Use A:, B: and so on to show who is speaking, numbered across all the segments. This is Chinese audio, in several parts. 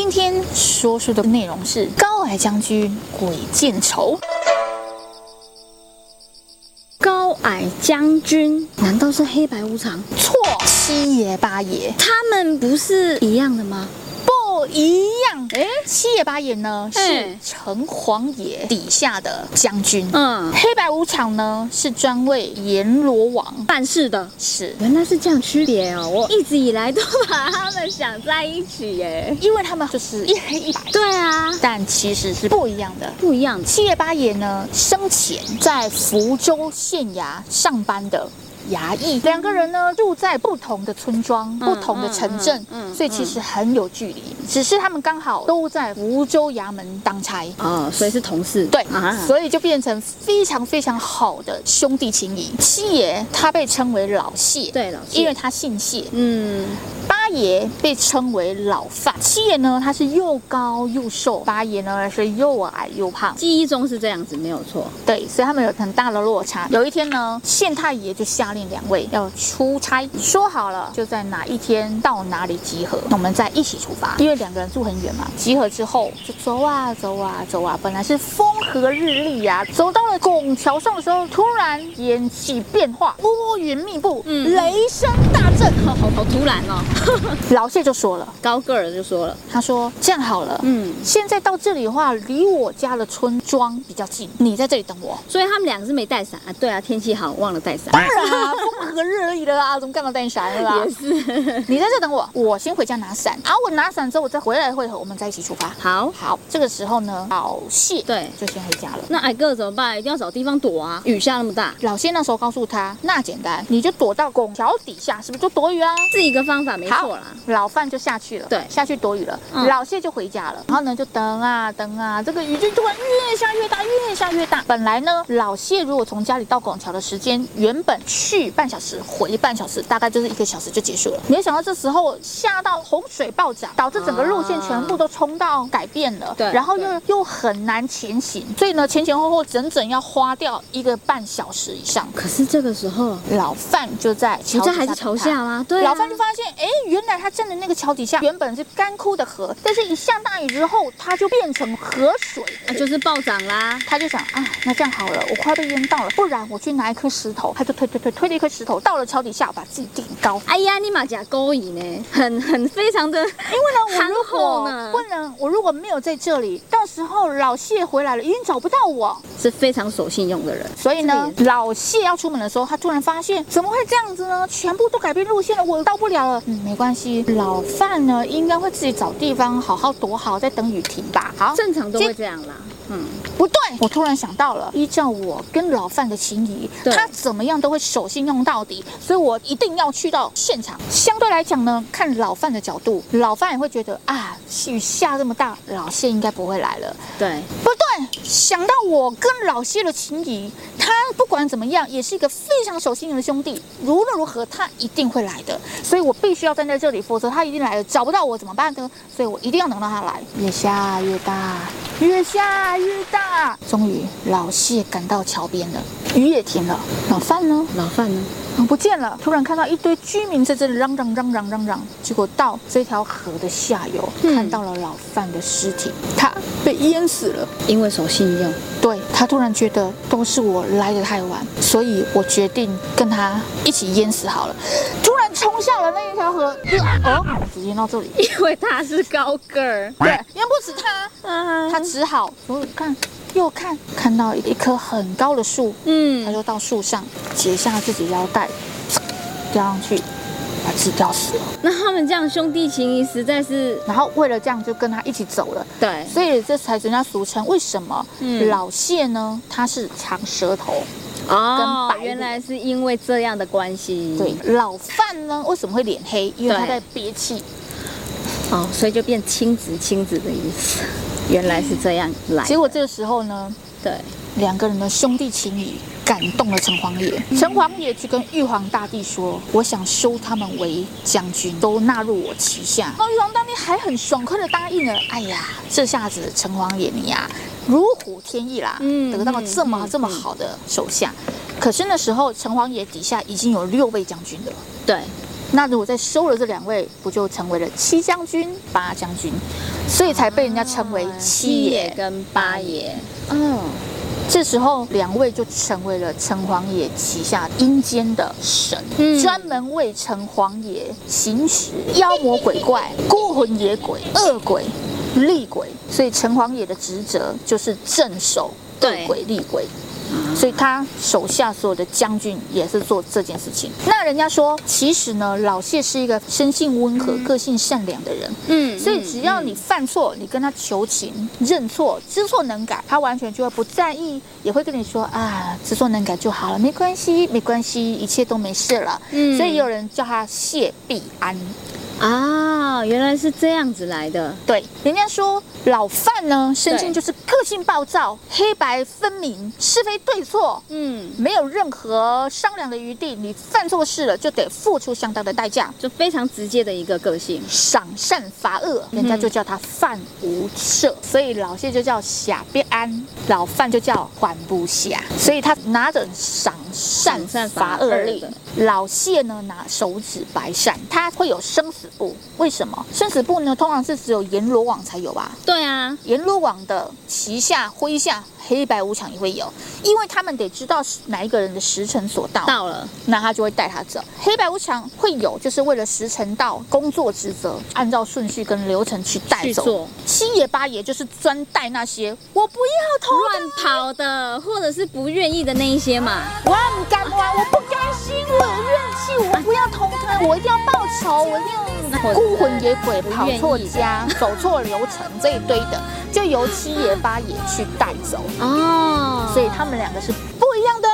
A: 今天说书的内容是高矮将军鬼见愁。
B: 高矮将军难道是黑白无常？
A: 错，七爷八爷，
B: 他们不是一样的吗？
A: 不一样。哎，七爷八爷呢是城隍爷底下的将军，嗯，黑白无常呢是专为阎罗王
B: 办事的。
A: 是，
B: 原来是这样区别哦。我一直以来都把他们想在一起耶，
A: 因为他们就是一黑一白。
B: 对啊，
A: 但其实是不一样的，
B: 不一样。
A: 七爷八爷呢生前在福州县衙上班的。衙役两个人呢，住在不同的村庄、嗯、不同的城镇，嗯嗯、所以其实很有距离。嗯、只是他们刚好都在福州衙门当差，
B: 啊，所以是同事。
A: 对，啊、所以就变成非常非常好的兄弟情谊。七爷他被称为老谢，
B: 对，老谢，
A: 因为他姓谢。嗯。八爷被称为老范，七爷呢，他是又高又瘦，八爷呢是又矮又胖。
B: 记忆中是这样子，没有错。
A: 对，所以他们有很大的落差。有一天呢，县太爷就下令两位要出差，说好了就在哪一天到哪里集合，我们再一起出发。因为两个人住很远嘛，集合之后就走啊走啊走啊，本来是风和日丽呀、啊，走到了拱桥上的时候，突然天气变化，乌云密布，嗯，雷声大震，
B: 好好好突然哦。
A: 老谢就说了，
B: 高个儿就说了，
A: 他说这样好了，嗯，现在到这里的话，离我家的村庄比较近，你在这里等我。
B: 所以他们两个是没带伞啊？对啊，天气好，忘了带伞。
A: 当然啊，风和日丽的啦，怎么干嘛带伞了啦？
B: 也是，
A: 你在这等我，我先回家拿伞，啊，我拿伞之后我再回来会合，我们再一起出发。
B: 好，
A: 好，这个时候呢，老谢对就先回家了。
B: 那矮个怎么办？一定要找地方躲啊，雨下那么大。
A: 老谢那时候告诉他，那简单，你就躲到拱桥底下，是不是就躲雨啊？
B: 是一个方法，没错啦。
A: 老范就下去了，对，下去躲雨了。嗯、老谢就回家了，然后呢，就等啊等啊，这个雨就突然越下越大，越下越大。本来呢，老谢如果从家里到拱桥的时间，原本去半小时，回半小时，大概就是一个小时就结束了。没想到这时候下到洪水暴涨，导致整个路线全部都冲到改变了，对，然后又又很难前行，所以呢，前前后后整整要花掉一个半小时以上。
B: 可是这个时候，
A: 老范就在
B: 桥还是桥下吗？对、啊，
A: 老范就发现，哎，原来他。站在那个桥底下，原本是干枯的河，但是一下大雨之后，它就变成河水，
B: 那就是暴涨啦。
A: 他就想啊，那这样好了，我快被淹到了，不然我去拿一颗石头。他就推推推推了一颗石头，到了桥底下，把自己顶高。
B: 哎呀，你马甲勾引呢，很很非常的，因为
A: 呢，我如果 不能，我如果没有在这里，到时候老谢回来了，已经找不到我，
B: 是非常守信用的人。
A: 所以呢，老谢要出门的时候，他突然发现，怎么会这样子呢？全部都改变路线了，我到不了了。嗯，没关系。老范呢，应该会自己找地方好好躲好，再等雨停吧。好，
B: 正常都会这样啦。嗯，
A: 不对，我突然想到了，依照我跟老范的情谊，他怎么样都会守信用到底，所以我一定要去到现场。相对来讲呢，看老范的角度，老范也会觉得啊，雨下这么大，老谢应该不会来了。
B: 对，
A: 不对，想到我跟老谢的情谊，他不管怎么样也是一个非常守信用的兄弟，无论如何他一定会来的，所以我必须要站在这里，否则他一定来了，找不到我怎么办呢？所以我一定要等到他来。越下越大，越下。越大，终于老谢赶到桥边了，雨也停了。老范呢？
B: 老范呢？
A: 啊，不见了。突然看到一堆居民在这里嚷嚷嚷嚷嚷嚷，结果到这条河的下游，嗯、看到了老范的尸体，他被淹死了，
B: 因为守信用。
A: 对，他突然觉得都是我来得太晚，所以我决定跟他一起淹死好了。突然冲下了那一条河，哦，直接到这里，
B: 因为他是高个儿，
A: 对，淹不死他，嗯，他只好我看右看，看到一棵很高的树，嗯，他就到树上解下自己腰带，吊上去。把自己吊死了。
B: 那他们这样兄弟情谊实在是，
A: 然后为了这样就跟他一起走了。
B: 对，
A: 所以这才人家俗称为什么老谢呢？他是长舌头
B: 哦，原来是因为这样的关系。
A: 对，老范呢为什么会脸黑？因为他在憋气。
B: 哦，所以就变青子青子的意思。原来是这样来。
A: 结果这个时候呢，
B: 对。
A: 两个人的兄弟情谊感动了城隍爷，城隍爷去跟玉皇大帝说：“我想收他们为将军，都纳入我旗下。”那玉皇大帝还很爽快的答应了。哎呀，这下子城隍爷你呀、啊，如虎添翼啦，嗯，得到了这么这么好的手下。可是那时候城隍爷底下已经有六位将军了，
B: 对。
A: 那如果再收了这两位，不就成为了七将军、八将军？所以才被人家称为七爷跟八爷。嗯。这时候，两位就成为了城隍爷旗下阴间的神，嗯、专门为城隍爷行使妖魔鬼怪、孤魂野鬼、恶鬼、厉鬼。所以，城隍爷的职责就是镇守恶鬼厉鬼。所以他手下所有的将军也是做这件事情。那人家说，其实呢，老谢是一个生性温和、个性善良的人。嗯，所以只要你犯错，你跟他求情、认错、知错能改，他完全就会不在意，也会跟你说啊，知错能改就好了，没关系，没关系，一切都没事了。嗯，所以也有人叫他谢必安。
B: 啊，原来是这样子来的。
A: 对，人家说老范呢，生性就是个性暴躁，黑白分明，是非对错，嗯，没有任何商量的余地。你犯错事了，就得付出相当的代价，
B: 就非常直接的一个个性，
A: 赏善罚恶，人家就叫他范无赦。所以老谢就叫谢必安，老范就叫缓不下。所以他拿着赏善罚恶令。老谢呢，拿手指白扇，他会有生死簿。为什么生死簿呢？通常是只有阎罗王才有吧？
B: 对啊，
A: 阎罗王的旗下麾下黑白无常也会有，因为他们得知道哪一个人的时辰所到，
B: 到了，
A: 那他就会带他走。黑白无常会有，就是为了时辰到，工作职责按照顺序跟流程去带走。七爷八爷就是专带那些我不要投
B: 乱跑的，或者是不愿意的那一些嘛。
A: 我不甘，我不甘心，我有怨气，我不要投胎，我一定要报仇，我一定要孤魂野鬼跑错家，走错流程这一堆的，就由七爷八爷去带走。哦，所以他们两个是不一样的。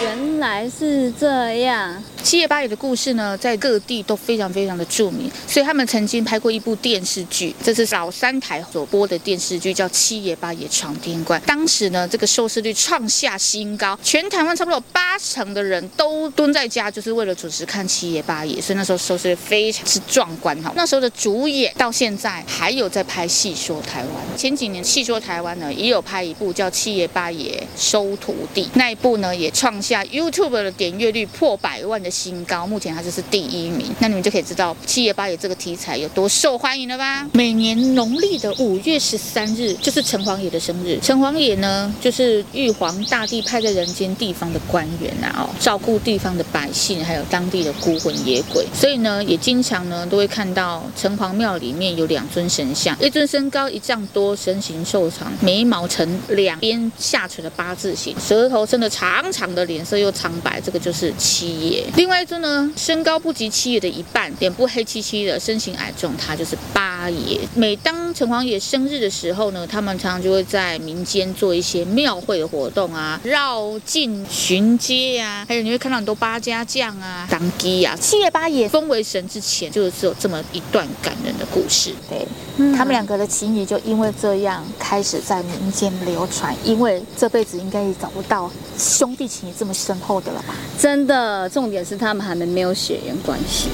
B: 原来是这样。
A: 七爷八爷的故事呢，在各地都非常非常的著名，所以他们曾经拍过一部电视剧，这是老三台所播的电视剧，叫《七爷八爷闯天关》。当时呢，这个收视率创下新高，全台湾差不多有八成的人都蹲在家，就是为了准时看七爷八爷，所以那时候收视率非常之壮观哈。那时候的主演到现在还有在拍《戏说台湾》，前几年《戏说台湾》呢也有拍一部叫《七爷八爷收徒弟》，那一部呢也创下 YouTube 的点阅率破百万的。新高，目前他就是第一名。那你们就可以知道七爷八爷这个题材有多受欢迎了吧？每年农历的五月十三日就是城隍爷的生日。城隍爷呢，就是玉皇大帝派在人间地方的官员啊，哦，照顾地方的百姓，还有当地的孤魂野鬼。所以呢，也经常呢都会看到城隍庙里面有两尊神像，一尊身高一丈多，身形瘦长，眉毛呈两边下垂的八字形，舌头伸得长长的，脸色又苍白，这个就是七爷。另外一尊呢，身高不及七爷的一半，脸部黑漆漆的，身形矮重，他就是八爷。每当城隍爷生日的时候呢，他们常常就会在民间做一些庙会的活动啊，绕境巡街啊，还有你会看到很多八家将啊、当机啊。七爷八爷封为神之前，就是有这么一段感人的故事。对，嗯、他们两个的情谊就因为这样开始在民间流传，因为这辈子应该也找不到兄弟情谊这么深厚的了吧？
B: 真的，重点他们还没没有血缘关系。